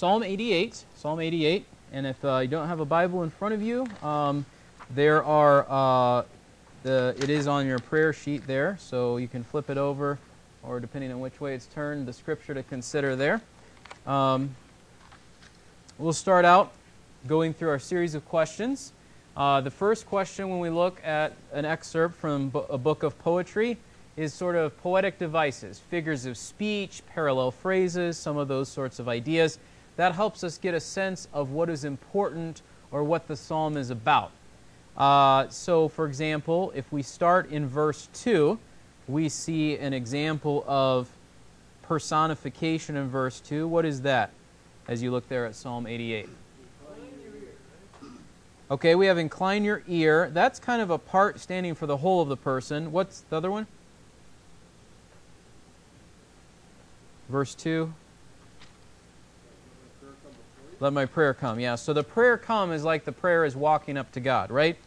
Psalm 88. Psalm 88. And if uh, you don't have a Bible in front of you, um, there are, uh, the, it is on your prayer sheet there, so you can flip it over, or depending on which way it's turned, the scripture to consider there. Um, we'll start out going through our series of questions. Uh, the first question, when we look at an excerpt from a book of poetry, is sort of poetic devices, figures of speech, parallel phrases, some of those sorts of ideas. That helps us get a sense of what is important or what the psalm is about. Uh, so, for example, if we start in verse 2, we see an example of personification in verse 2. What is that as you look there at Psalm 88? Okay, we have incline your ear. That's kind of a part standing for the whole of the person. What's the other one? Verse 2. Let my prayer come. Yeah, so the prayer come is like the prayer is walking up to God, right?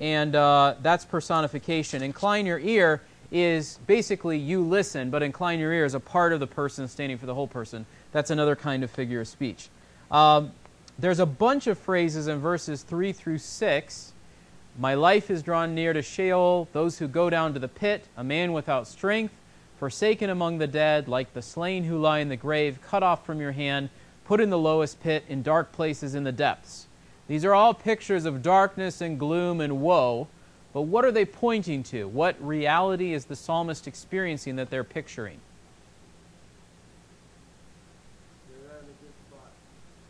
And uh, that's personification. Incline your ear is basically you listen, but incline your ear is a part of the person standing for the whole person. That's another kind of figure of speech. Um, there's a bunch of phrases in verses 3 through 6. My life is drawn near to Sheol, those who go down to the pit, a man without strength, forsaken among the dead, like the slain who lie in the grave, cut off from your hand, put in the lowest pit, in dark places in the depths. These are all pictures of darkness and gloom and woe, but what are they pointing to? What reality is the psalmist experiencing that they're picturing?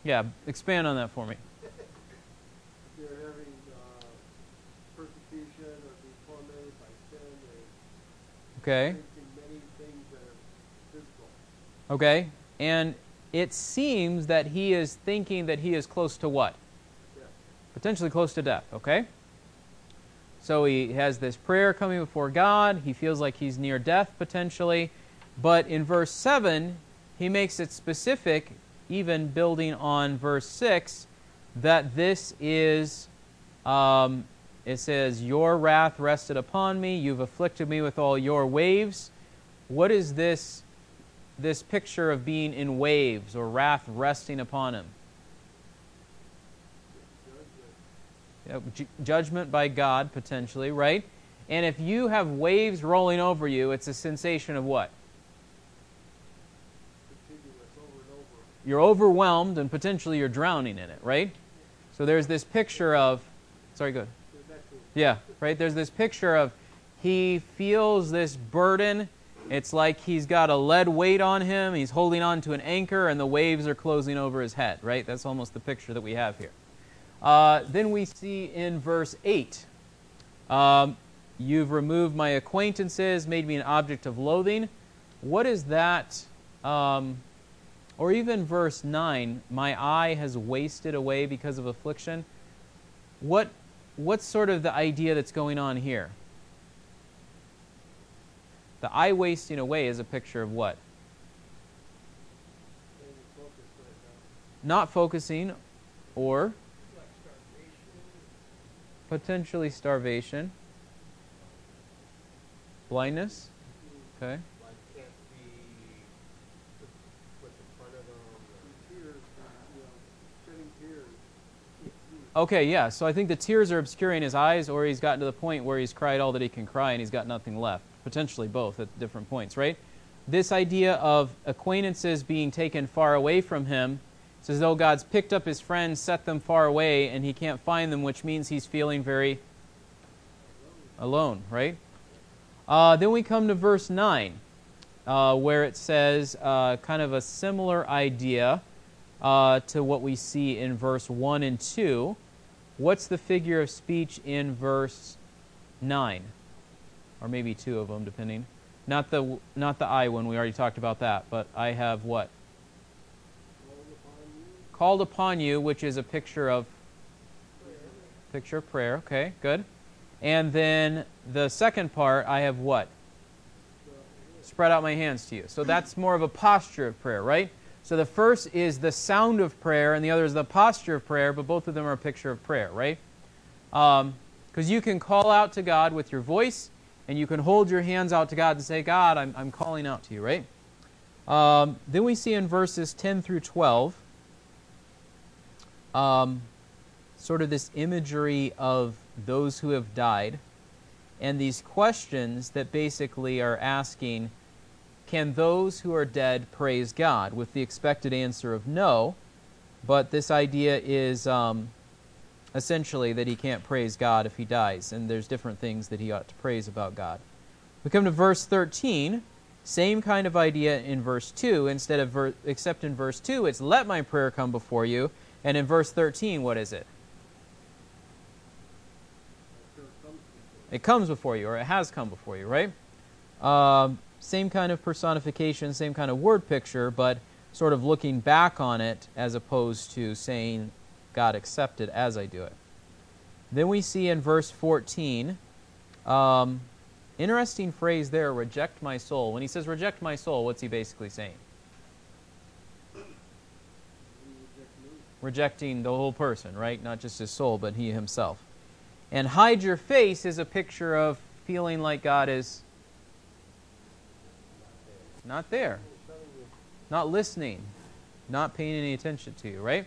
Yeah, expand on that for me. They're having uh, persecution or being tormented by sin. Okay. many things that are physical. Okay. And it seems that he is thinking that he is close to what? Yeah. Potentially close to death, okay? So he has this prayer coming before God. He feels like he's near death potentially. But in verse 7, he makes it specific even building on verse 6, that this is, um, it says, Your wrath rested upon me, you've afflicted me with all your waves. What is this, this picture of being in waves or wrath resting upon him? judgment by God, potentially, right? And if you have waves rolling over you, it's a sensation of what? you're overwhelmed and potentially you're drowning in it, right? So there's this picture of, sorry, good. Yeah, right? There's this picture of he feels this burden. It's like he's got a lead weight on him. He's holding on to an anchor and the waves are closing over his head, right? That's almost the picture that we have here. Uh, then we see in verse 8 um, You've removed my acquaintances, made me an object of loathing. What is that? Um, or even verse 9, my eye has wasted away because of affliction. What, what's sort of the idea that's going on here? The eye wasting away is a picture of what? Not focusing or potentially starvation. Blindness. Okay. Okay, yeah. So I think the tears are obscuring his eyes, or he's gotten to the point where he's cried all that he can cry and he's got nothing left. Potentially both at different points, right? This idea of acquaintances being taken far away from him, it's as though God's picked up his friends, set them far away, and he can't find them, which means he's feeling very alone, right? Uh, then we come to verse 9, uh, where it says uh, kind of a similar idea uh, to what we see in verse 1 and 2 What's the figure of speech in verse 9? Or maybe two of them, depending. Not the, not the I one, we already talked about that, but I have what? Called upon you, which is a picture of prayer. picture of prayer. Okay, good. And then the second part, I have what? Spread out my hands to you. So that's more of a posture of prayer, right? So the first is the sound of prayer, and the other is the posture of prayer, but both of them are a picture of prayer, right? Because um, you can call out to God with your voice, and you can hold your hands out to God and say, God, I'm, I'm calling out to you, right? Um, then we see in verses 10 through 12, um, sort of this imagery of those who have died and these questions that basically are asking can those who are dead praise God? With the expected answer of no, but this idea is um, essentially that he can't praise God if he dies, and there's different things that he ought to praise about God. We come to verse 13. Same kind of idea in verse 2. Instead of ver- except in verse 2, it's let my prayer come before you. And in verse 13, what is it? It comes before you, or it has come before you, right? Um, same kind of personification, same kind of word picture, but sort of looking back on it as opposed to saying, God accepted as I do it. Then we see in verse 14, um, interesting phrase there, reject my soul. When he says reject my soul, what's he basically saying? Rejecting the whole person, right? Not just his soul, but he himself. And hide your face is a picture of feeling like God is not there, not listening, not paying any attention to you, right?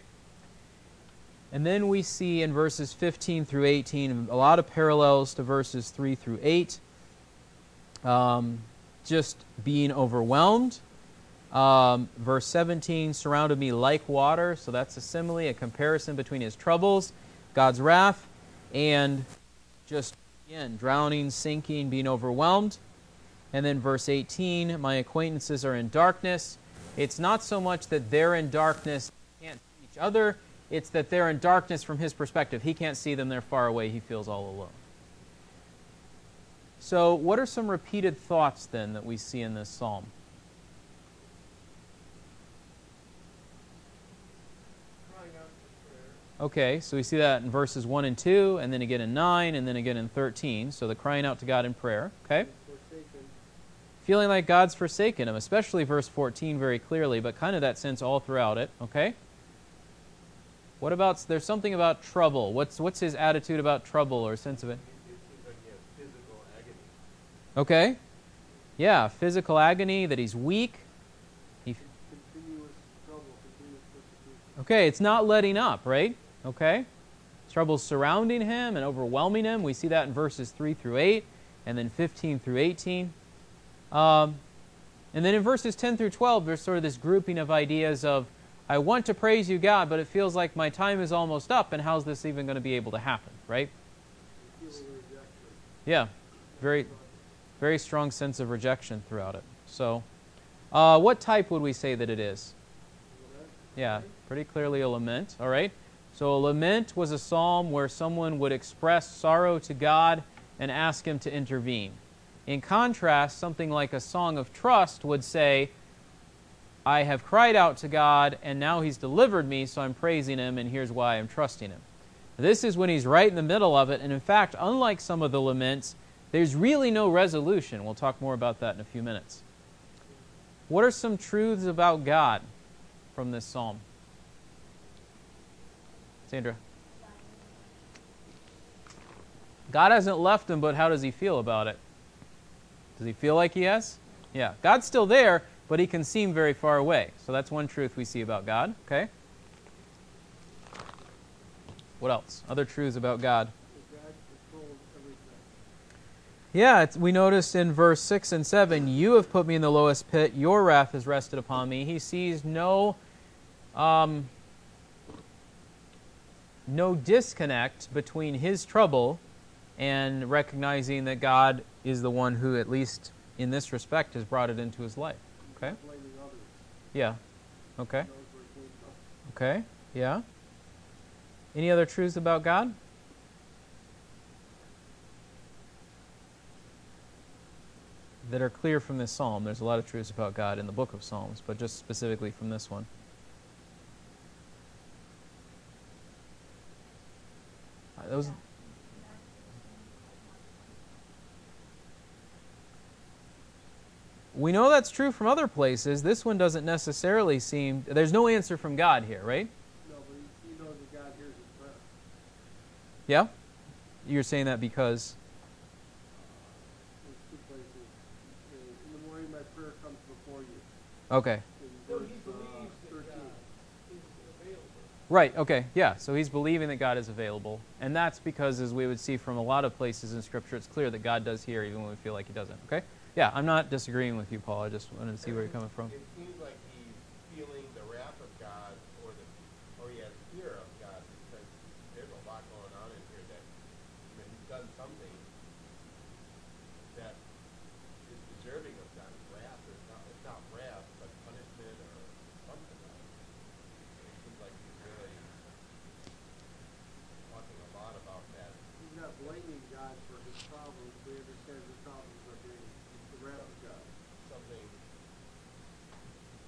And then we see in verses 15 through 18 a lot of parallels to verses 3 through 8. Um, just being overwhelmed. Um, verse 17 surrounded me like water. So that's a simile, a comparison between his troubles, God's wrath, and just, again, drowning, sinking, being overwhelmed. And then verse 18 my acquaintances are in darkness. It's not so much that they're in darkness, can't see each other it's that they're in darkness from his perspective. He can't see them, they're far away, he feels all alone. So, what are some repeated thoughts then that we see in this psalm? Okay, so we see that in verses 1 and 2, and then again in 9, and then again in 13. So the crying out to God in prayer. Okay? Feeling like God's forsaken him, especially verse 14 very clearly, but kind of that sense all throughout it. Okay? What about there's something about trouble? What's what's his attitude about trouble or sense of it? Okay. Yeah, physical agony that he's weak. He, okay, it's not letting up, right? Okay. Trouble's surrounding him and overwhelming him. We see that in verses 3 through 8 and then 15 through 18. Um, and then in verses 10 through 12, there's sort of this grouping of ideas of I want to praise you, God, but it feels like my time is almost up, and how's this even going to be able to happen, right? Yeah, very, very strong sense of rejection throughout it. So, uh, what type would we say that it is? Yeah, pretty clearly a lament, all right? So, a lament was a psalm where someone would express sorrow to God and ask Him to intervene. In contrast, something like a song of trust would say, I have cried out to God, and now He's delivered me, so I'm praising Him, and here's why I'm trusting Him. This is when He's right in the middle of it, and in fact, unlike some of the laments, there's really no resolution. We'll talk more about that in a few minutes. What are some truths about God from this psalm? Sandra. God hasn't left him, but how does he feel about it? Does he feel like he has? Yeah. God's still there, but he can seem very far away. So that's one truth we see about God. Okay? What else? Other truths about God. Yeah, we notice in verse 6 and 7 You have put me in the lowest pit, your wrath has rested upon me. He sees no. Um, no disconnect between his trouble and recognizing that God is the one who, at least in this respect, has brought it into his life. Okay? Yeah. Okay. Okay. Yeah. Any other truths about God? That are clear from this psalm. There's a lot of truths about God in the book of Psalms, but just specifically from this one. Uh, Those, we know that's true from other places. This one doesn't necessarily seem. There's no answer from God here, right? No, but he, he knows that God hears his prayer. Yeah? You're saying that because. There's two places. In the morning, my prayer comes before you. Okay. Verse uh, believes that 13. God is available. Right, okay, yeah. So he's believing that God is available. And that's because, as we would see from a lot of places in Scripture, it's clear that God does hear even when we feel like he doesn't, okay? Yeah, I'm not disagreeing with you, Paul. I just wanted to see where you're coming from. It seems like he's feeling the wrath of God or the or he has fear of God because there's a lot going on in here that you know, he's done something that is deserving of God's wrath or not it's not wrath but punishment or something like it. It seems like he's really talking a lot about that. He's not blaming God for his problems. We understand his problems are being the wrath of God. Something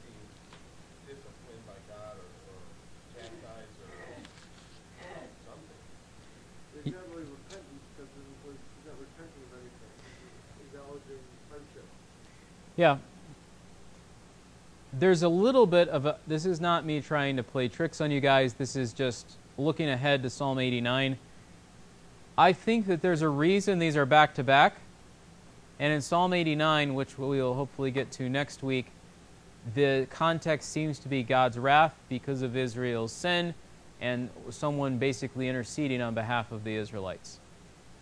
being disciplined by God or, or chastised or something. He's not really repentance because he's not repenting of anything. He's acknowledging hardship. Yeah. There's a little bit of a. This is not me trying to play tricks on you guys. This is just looking ahead to Psalm 89. I think that there's a reason these are back to back. And in Psalm 89, which we will hopefully get to next week, the context seems to be God's wrath because of Israel's sin and someone basically interceding on behalf of the Israelites.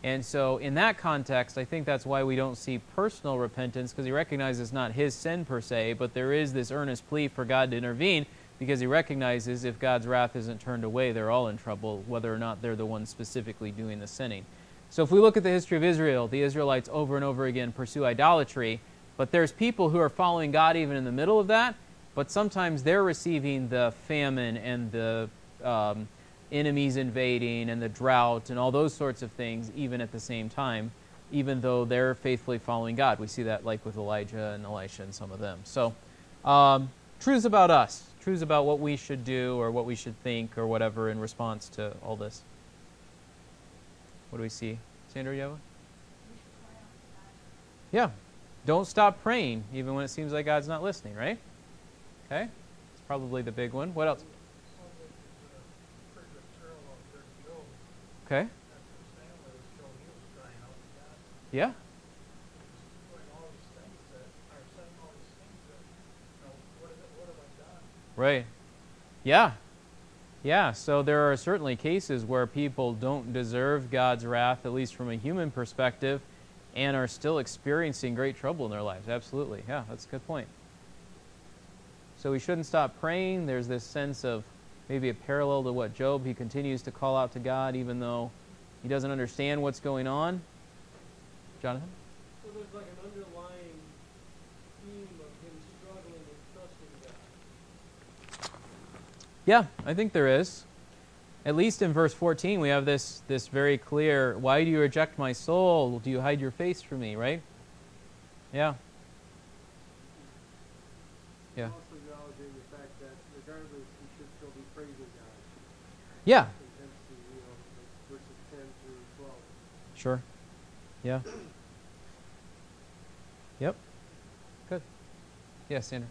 And so, in that context, I think that's why we don't see personal repentance, because he recognizes it's not his sin per se, but there is this earnest plea for God to intervene, because he recognizes if God's wrath isn't turned away, they're all in trouble, whether or not they're the ones specifically doing the sinning. So, if we look at the history of Israel, the Israelites over and over again pursue idolatry, but there's people who are following God even in the middle of that, but sometimes they're receiving the famine and the um, enemies invading and the drought and all those sorts of things even at the same time even though they're faithfully following god. We see that like with elijah and elisha and some of them. So um, truths about us. Truths about what we should do or what we should think or whatever in response to all this. What do we see? Sandra you yeah. Don't stop praying even when it seems like god's not listening right? Okay. It's probably the big one. What else Okay. Yeah. Right. Yeah. Yeah. So there are certainly cases where people don't deserve God's wrath, at least from a human perspective, and are still experiencing great trouble in their lives. Absolutely. Yeah, that's a good point. So we shouldn't stop praying. There's this sense of maybe a parallel to what Job, he continues to call out to God even though he doesn't understand what's going on. Jonathan? So there's like an underlying theme of him struggling with trusting God. Yeah, I think there is. At least in verse 14, we have this, this very clear Why do you reject my soul? Do you hide your face from me, right? Yeah. Yeah. Also acknowledging the fact that regardless, he should still be praising God. Yeah, Intensity, you know, like verses 10 through 12. sure. Yeah. Yep. Good. Yeah, Sandra.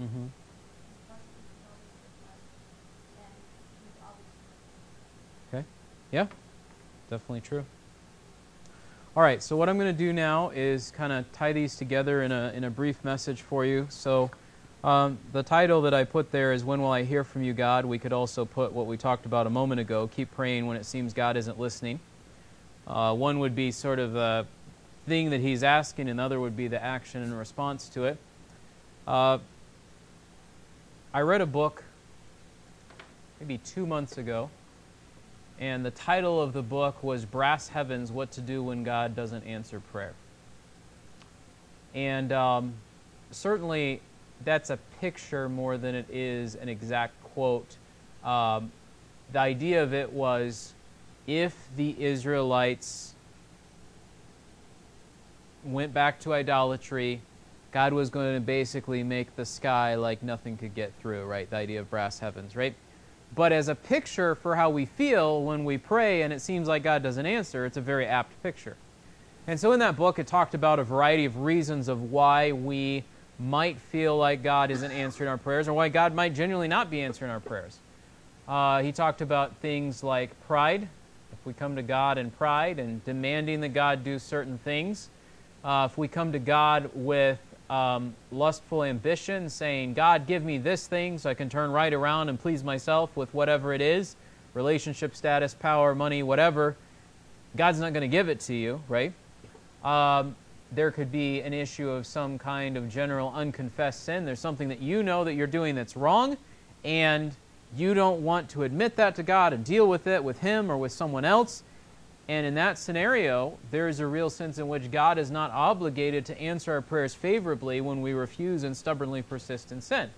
Mm-hmm. Okay. Yeah, definitely true. All right, so what I'm going to do now is kind of tie these together in a, in a brief message for you. So, um, the title that I put there is When Will I Hear From You, God? We could also put what we talked about a moment ago keep praying when it seems God isn't listening. Uh, one would be sort of a thing that He's asking, another would be the action and response to it. Uh, I read a book maybe two months ago and the title of the book was Brass Heavens What to Do When God Doesn't Answer Prayer. And um, certainly that's a picture more than it is an exact quote. Um, the idea of it was if the Israelites went back to idolatry, God was going to basically make the sky like nothing could get through, right? The idea of brass heavens, right? But as a picture for how we feel when we pray and it seems like God doesn't answer, it's a very apt picture. And so in that book, it talked about a variety of reasons of why we might feel like God isn't answering our prayers or why God might genuinely not be answering our prayers. Uh, he talked about things like pride, if we come to God in pride and demanding that God do certain things, uh, if we come to God with um, lustful ambition, saying, God, give me this thing so I can turn right around and please myself with whatever it is relationship status, power, money, whatever God's not going to give it to you, right? Um, there could be an issue of some kind of general unconfessed sin. There's something that you know that you're doing that's wrong, and you don't want to admit that to God and deal with it with Him or with someone else. And in that scenario, there is a real sense in which God is not obligated to answer our prayers favorably when we refuse and stubbornly persist in sin.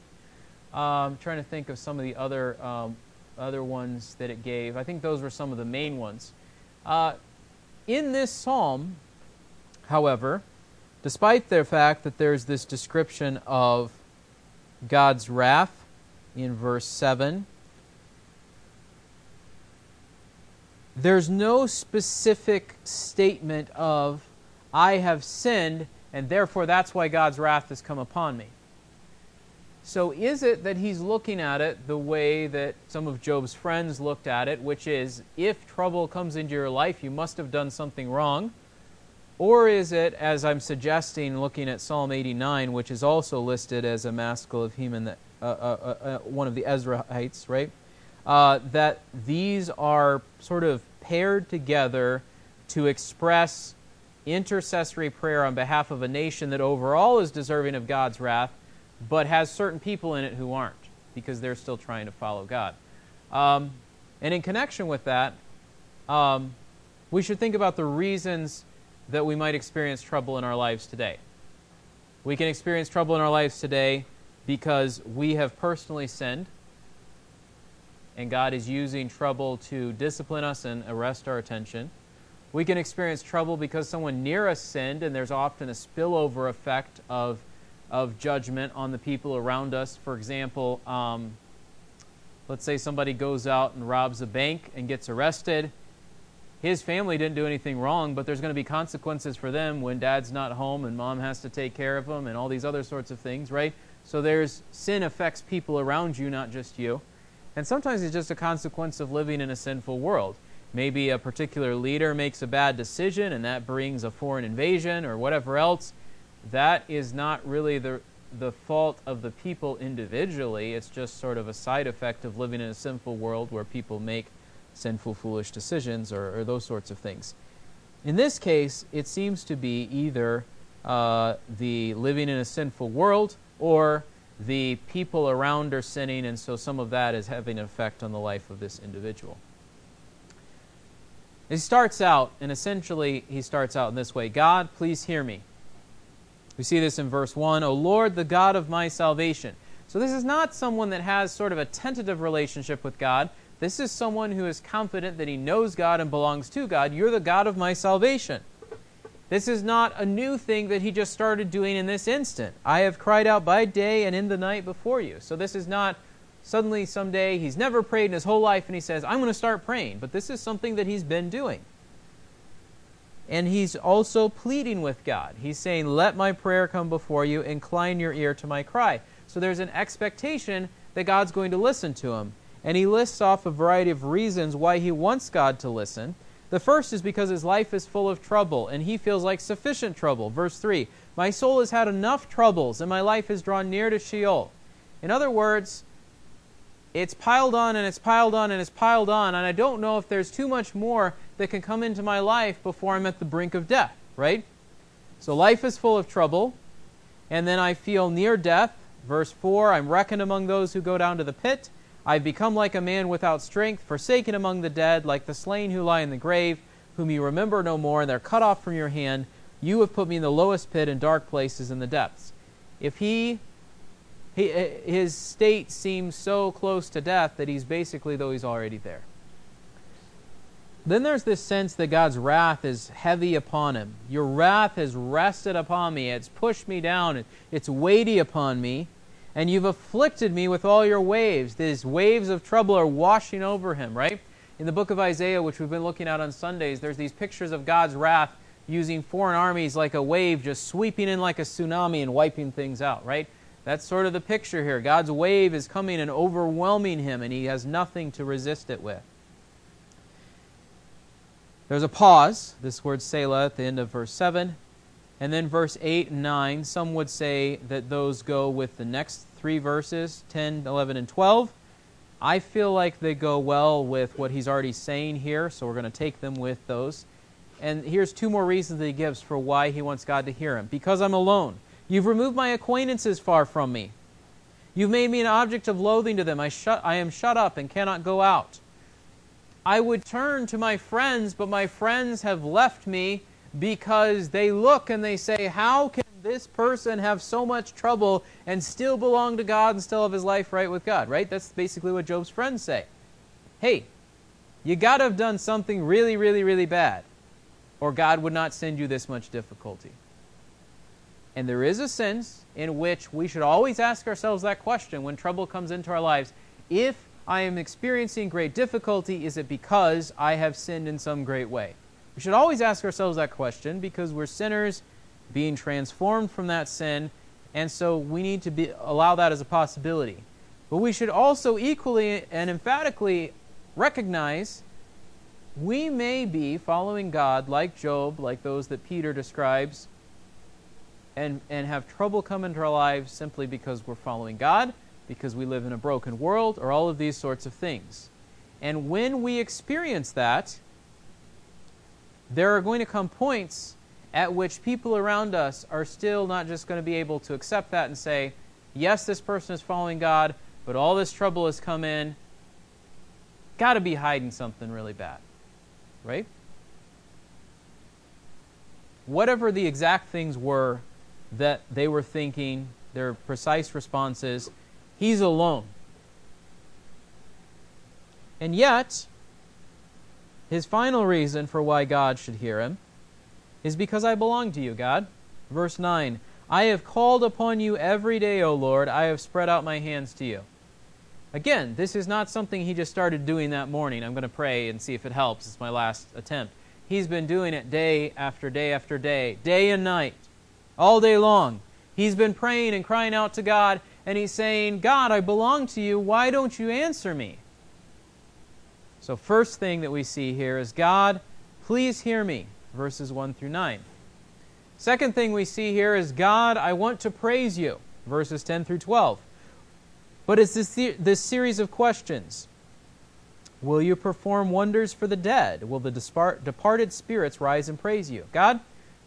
Um, I'm trying to think of some of the other um, other ones that it gave. I think those were some of the main ones. Uh, in this psalm, however, despite the fact that there's this description of God's wrath in verse 7, there's no specific statement of, I have sinned, and therefore that's why God's wrath has come upon me. So, is it that he's looking at it the way that some of Job's friends looked at it, which is if trouble comes into your life, you must have done something wrong? Or is it, as I'm suggesting, looking at Psalm 89, which is also listed as a maskil of Heman, uh, uh, uh, uh one of the Ezrahites, right? Uh, that these are sort of paired together to express intercessory prayer on behalf of a nation that overall is deserving of God's wrath, but has certain people in it who aren't because they're still trying to follow God. Um, and in connection with that, um, we should think about the reasons that we might experience trouble in our lives today. We can experience trouble in our lives today because we have personally sinned, and God is using trouble to discipline us and arrest our attention. We can experience trouble because someone near us sinned, and there's often a spillover effect of of judgment on the people around us. For example, um, let's say somebody goes out and robs a bank and gets arrested. His family didn't do anything wrong, but there's going to be consequences for them when dad's not home and mom has to take care of them and all these other sorts of things, right? So there's sin affects people around you, not just you. And sometimes it's just a consequence of living in a sinful world. Maybe a particular leader makes a bad decision and that brings a foreign invasion or whatever else that is not really the, the fault of the people individually. It's just sort of a side effect of living in a sinful world where people make sinful, foolish decisions or, or those sorts of things. In this case, it seems to be either uh, the living in a sinful world or the people around are sinning, and so some of that is having an effect on the life of this individual. He starts out, and essentially he starts out in this way God, please hear me. We see this in verse 1 O Lord, the God of my salvation. So this is not someone that has sort of a tentative relationship with God. This is someone who is confident that he knows God and belongs to God. You're the God of my salvation. This is not a new thing that he just started doing in this instant. I have cried out by day and in the night before you. So this is not suddenly someday he's never prayed in his whole life and he says, I'm going to start praying. But this is something that he's been doing and he's also pleading with God. He's saying, Let my prayer come before you, incline your ear to my cry. So there's an expectation that God's going to listen to him. And he lists off a variety of reasons why he wants God to listen. The first is because his life is full of trouble, and he feels like sufficient trouble. Verse 3 My soul has had enough troubles, and my life has drawn near to Sheol. In other words, it's piled on and it's piled on and it's piled on, and I don't know if there's too much more that can come into my life before I'm at the brink of death, right? So life is full of trouble, and then I feel near death. Verse 4 I'm reckoned among those who go down to the pit. I've become like a man without strength, forsaken among the dead, like the slain who lie in the grave, whom you remember no more, and they're cut off from your hand. You have put me in the lowest pit and dark places in the depths. If he, he eh, his state seems so close to death that he's basically though he's already there. Then there's this sense that God's wrath is heavy upon him. Your wrath has rested upon me. It's pushed me down. It's weighty upon me. And you've afflicted me with all your waves. These waves of trouble are washing over him, right? In the book of Isaiah, which we've been looking at on Sundays, there's these pictures of God's wrath using foreign armies like a wave just sweeping in like a tsunami and wiping things out, right? That's sort of the picture here. God's wave is coming and overwhelming him, and he has nothing to resist it with. There's a pause, this word Selah, at the end of verse 7. And then verse 8 and 9, some would say that those go with the next three verses 10, 11, and 12. I feel like they go well with what he's already saying here, so we're going to take them with those. And here's two more reasons that he gives for why he wants God to hear him. Because I'm alone. You've removed my acquaintances far from me. You've made me an object of loathing to them. I, shut, I am shut up and cannot go out. I would turn to my friends, but my friends have left me because they look and they say, How can this person have so much trouble and still belong to God and still have his life right with God? Right? That's basically what Job's friends say. Hey, you got to have done something really, really, really bad, or God would not send you this much difficulty. And there is a sense in which we should always ask ourselves that question when trouble comes into our lives. If I am experiencing great difficulty, is it because I have sinned in some great way? We should always ask ourselves that question because we're sinners being transformed from that sin, and so we need to be, allow that as a possibility. But we should also equally and emphatically recognize we may be following God like Job, like those that Peter describes, and, and have trouble come into our lives simply because we're following God, because we live in a broken world, or all of these sorts of things. And when we experience that, there are going to come points at which people around us are still not just going to be able to accept that and say, yes, this person is following God, but all this trouble has come in. Got to be hiding something really bad. Right? Whatever the exact things were that they were thinking, their precise responses, he's alone. And yet, his final reason for why God should hear him is because I belong to you, God. Verse 9 I have called upon you every day, O Lord. I have spread out my hands to you. Again, this is not something he just started doing that morning. I'm going to pray and see if it helps. It's my last attempt. He's been doing it day after day after day, day and night, all day long. He's been praying and crying out to God, and he's saying, God, I belong to you. Why don't you answer me? So, first thing that we see here is God, please hear me, verses 1 through 9. Second thing we see here is God, I want to praise you, verses 10 through 12. But it's this, this series of questions. Will you perform wonders for the dead? Will the departed spirits rise and praise you? God,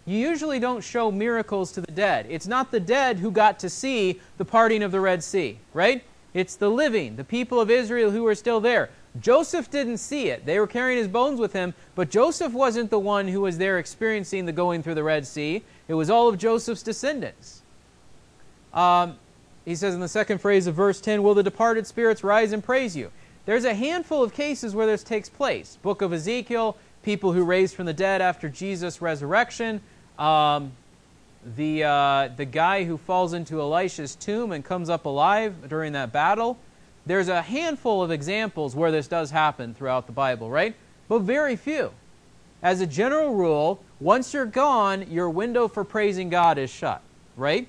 you usually don't show miracles to the dead. It's not the dead who got to see the parting of the Red Sea, right? It's the living, the people of Israel who are still there. Joseph didn't see it. They were carrying his bones with him, but Joseph wasn't the one who was there experiencing the going through the Red Sea. It was all of Joseph's descendants. Um, he says in the second phrase of verse 10 Will the departed spirits rise and praise you? There's a handful of cases where this takes place. Book of Ezekiel, people who raised from the dead after Jesus' resurrection. Um, the, uh, the guy who falls into Elisha's tomb and comes up alive during that battle. There's a handful of examples where this does happen throughout the Bible, right? But very few. As a general rule, once you're gone, your window for praising God is shut, right?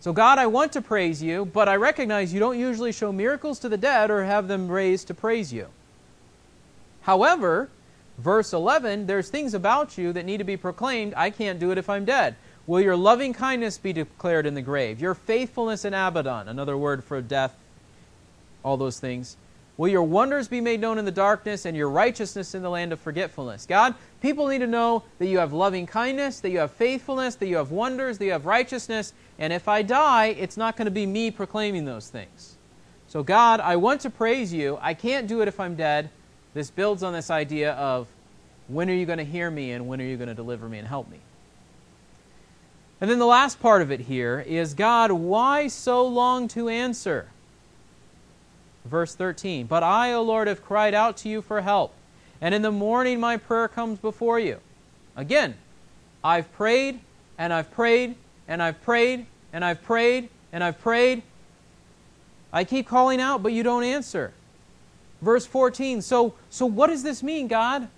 So, God, I want to praise you, but I recognize you don't usually show miracles to the dead or have them raised to praise you. However, verse 11, there's things about you that need to be proclaimed. I can't do it if I'm dead. Will your loving kindness be declared in the grave? Your faithfulness in Abaddon, another word for death all those things. Will your wonders be made known in the darkness and your righteousness in the land of forgetfulness? God, people need to know that you have loving kindness, that you have faithfulness, that you have wonders, that you have righteousness. And if I die, it's not going to be me proclaiming those things. So, God, I want to praise you. I can't do it if I'm dead. This builds on this idea of when are you going to hear me and when are you going to deliver me and help me? And then the last part of it here is God, why so long to answer? Verse 13 But I, O Lord, have cried out to you for help, and in the morning my prayer comes before you. Again, I've prayed, and I've prayed, and I've prayed, and I've prayed, and I've prayed. I keep calling out, but you don't answer. Verse 14 So, so what does this mean, God?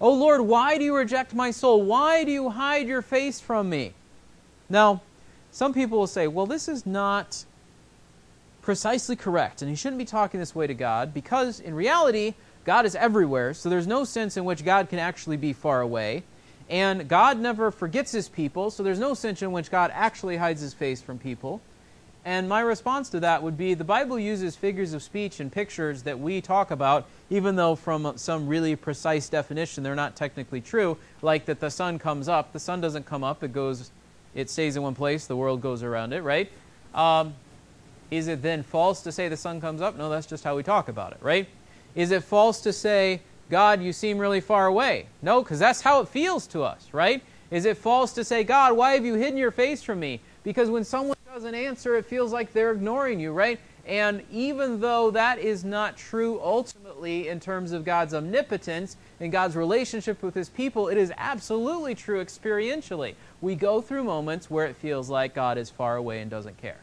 Oh Lord, why do you reject my soul? Why do you hide your face from me? Now, some people will say, well, this is not precisely correct, and he shouldn't be talking this way to God because, in reality, God is everywhere, so there's no sense in which God can actually be far away. And God never forgets his people, so there's no sense in which God actually hides his face from people. And my response to that would be the Bible uses figures of speech and pictures that we talk about, even though from some really precise definition they're not technically true, like that the sun comes up. The sun doesn't come up, it goes, it stays in one place, the world goes around it, right? Um, is it then false to say the sun comes up? No, that's just how we talk about it, right? Is it false to say, God, you seem really far away? No, because that's how it feels to us, right? Is it false to say, God, why have you hidden your face from me? Because when someone doesn't answer, it feels like they're ignoring you, right? And even though that is not true ultimately in terms of God's omnipotence and God's relationship with His people, it is absolutely true experientially. We go through moments where it feels like God is far away and doesn't care.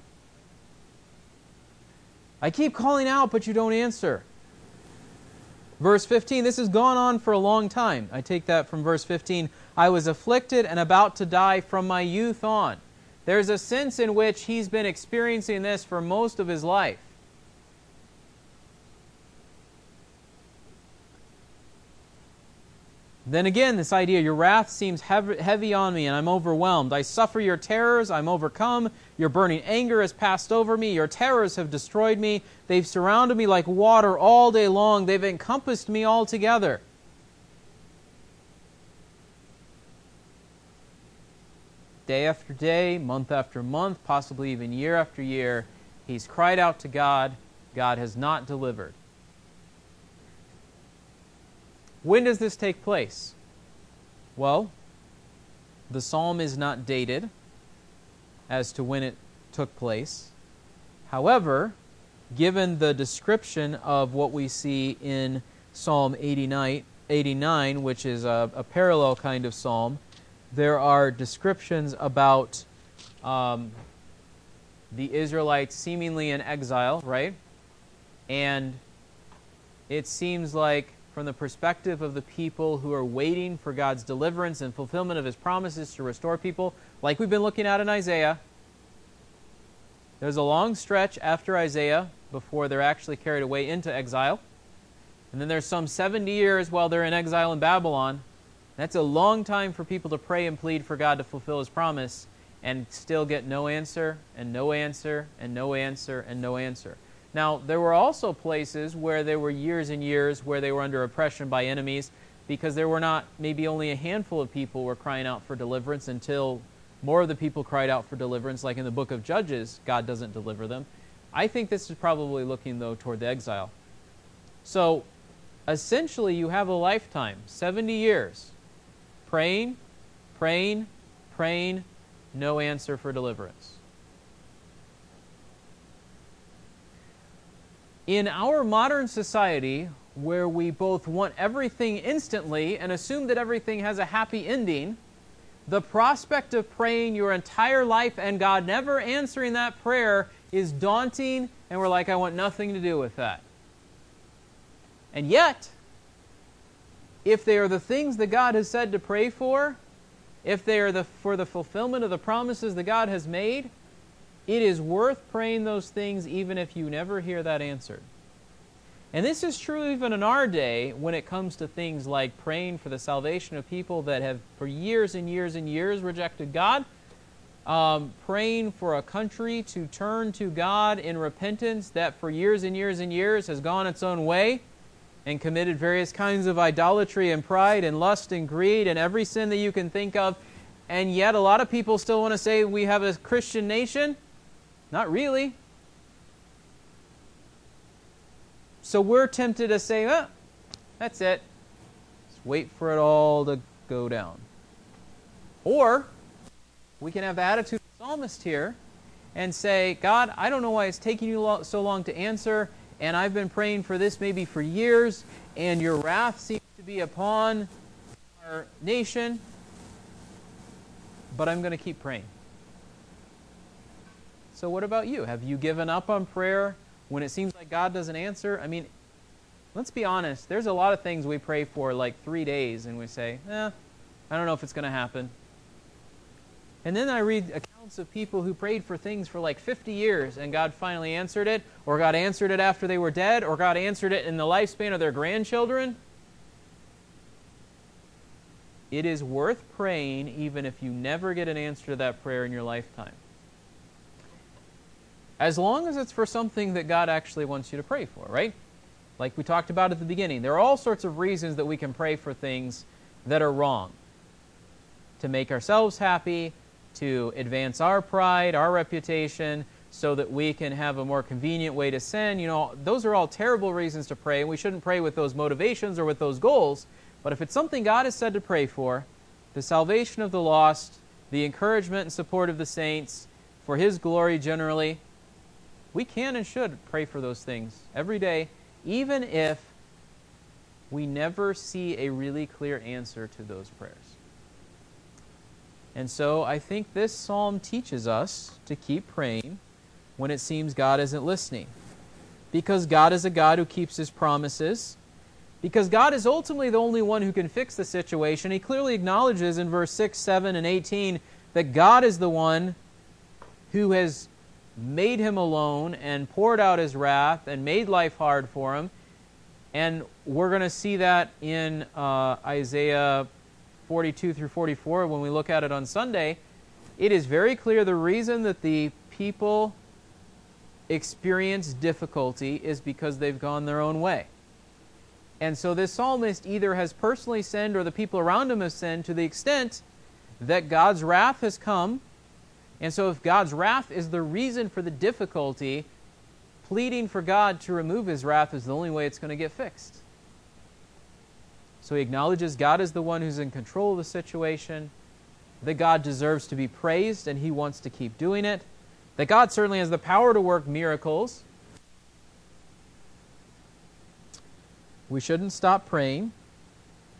I keep calling out, but you don't answer. Verse 15, this has gone on for a long time. I take that from verse 15. I was afflicted and about to die from my youth on. There's a sense in which he's been experiencing this for most of his life. Then again, this idea, your wrath seems heavy on me and I'm overwhelmed. I suffer your terrors, I'm overcome. Your burning anger has passed over me. Your terrors have destroyed me. They've surrounded me like water all day long. They've encompassed me altogether. Day after day, month after month, possibly even year after year, he's cried out to God. God has not delivered. When does this take place? Well, the psalm is not dated as to when it took place. However, given the description of what we see in Psalm 89, 89 which is a, a parallel kind of psalm, there are descriptions about um, the Israelites seemingly in exile, right? And it seems like from the perspective of the people who are waiting for God's deliverance and fulfillment of his promises to restore people, like we've been looking at in Isaiah. There's a long stretch after Isaiah before they're actually carried away into exile. And then there's some 70 years while they're in exile in Babylon. That's a long time for people to pray and plead for God to fulfill his promise and still get no answer and no answer and no answer and no answer. Now, there were also places where there were years and years where they were under oppression by enemies because there were not, maybe only a handful of people were crying out for deliverance until more of the people cried out for deliverance, like in the book of Judges, God doesn't deliver them. I think this is probably looking, though, toward the exile. So, essentially, you have a lifetime 70 years praying, praying, praying, no answer for deliverance. In our modern society, where we both want everything instantly and assume that everything has a happy ending, the prospect of praying your entire life and God never answering that prayer is daunting, and we're like, I want nothing to do with that. And yet, if they are the things that God has said to pray for, if they are the, for the fulfillment of the promises that God has made, it is worth praying those things even if you never hear that answered. And this is true even in our day when it comes to things like praying for the salvation of people that have for years and years and years rejected God, um, praying for a country to turn to God in repentance that for years and years and years has gone its own way and committed various kinds of idolatry and pride and lust and greed and every sin that you can think of. And yet, a lot of people still want to say we have a Christian nation. Not really. So we're tempted to say, oh, that's it. Just wait for it all to go down. Or we can have the attitude of the psalmist here and say, God, I don't know why it's taking you so long to answer, and I've been praying for this maybe for years, and your wrath seems to be upon our nation, but I'm going to keep praying. So, what about you? Have you given up on prayer when it seems like God doesn't answer? I mean, let's be honest. There's a lot of things we pray for like three days and we say, eh, I don't know if it's going to happen. And then I read accounts of people who prayed for things for like 50 years and God finally answered it, or God answered it after they were dead, or God answered it in the lifespan of their grandchildren. It is worth praying even if you never get an answer to that prayer in your lifetime. As long as it's for something that God actually wants you to pray for, right? Like we talked about at the beginning, there are all sorts of reasons that we can pray for things that are wrong. To make ourselves happy, to advance our pride, our reputation, so that we can have a more convenient way to sin. You know, those are all terrible reasons to pray, and we shouldn't pray with those motivations or with those goals. But if it's something God has said to pray for, the salvation of the lost, the encouragement and support of the saints, for His glory generally, we can and should pray for those things every day, even if we never see a really clear answer to those prayers. And so I think this psalm teaches us to keep praying when it seems God isn't listening. Because God is a God who keeps his promises. Because God is ultimately the only one who can fix the situation. He clearly acknowledges in verse 6, 7, and 18 that God is the one who has made him alone and poured out his wrath and made life hard for him. And we're going to see that in uh, Isaiah 42 through 44 when we look at it on Sunday. It is very clear the reason that the people experience difficulty is because they've gone their own way. And so this psalmist either has personally sinned or the people around him have sinned to the extent that God's wrath has come. And so if God's wrath is the reason for the difficulty, pleading for God to remove his wrath is the only way it's going to get fixed. So he acknowledges God is the one who's in control of the situation, that God deserves to be praised and he wants to keep doing it, that God certainly has the power to work miracles. We shouldn't stop praying.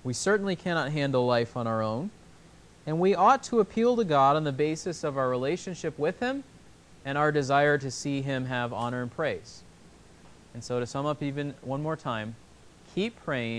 We certainly cannot handle life on our own. And we ought to appeal to God on the basis of our relationship with Him and our desire to see Him have honor and praise. And so, to sum up even one more time, keep praying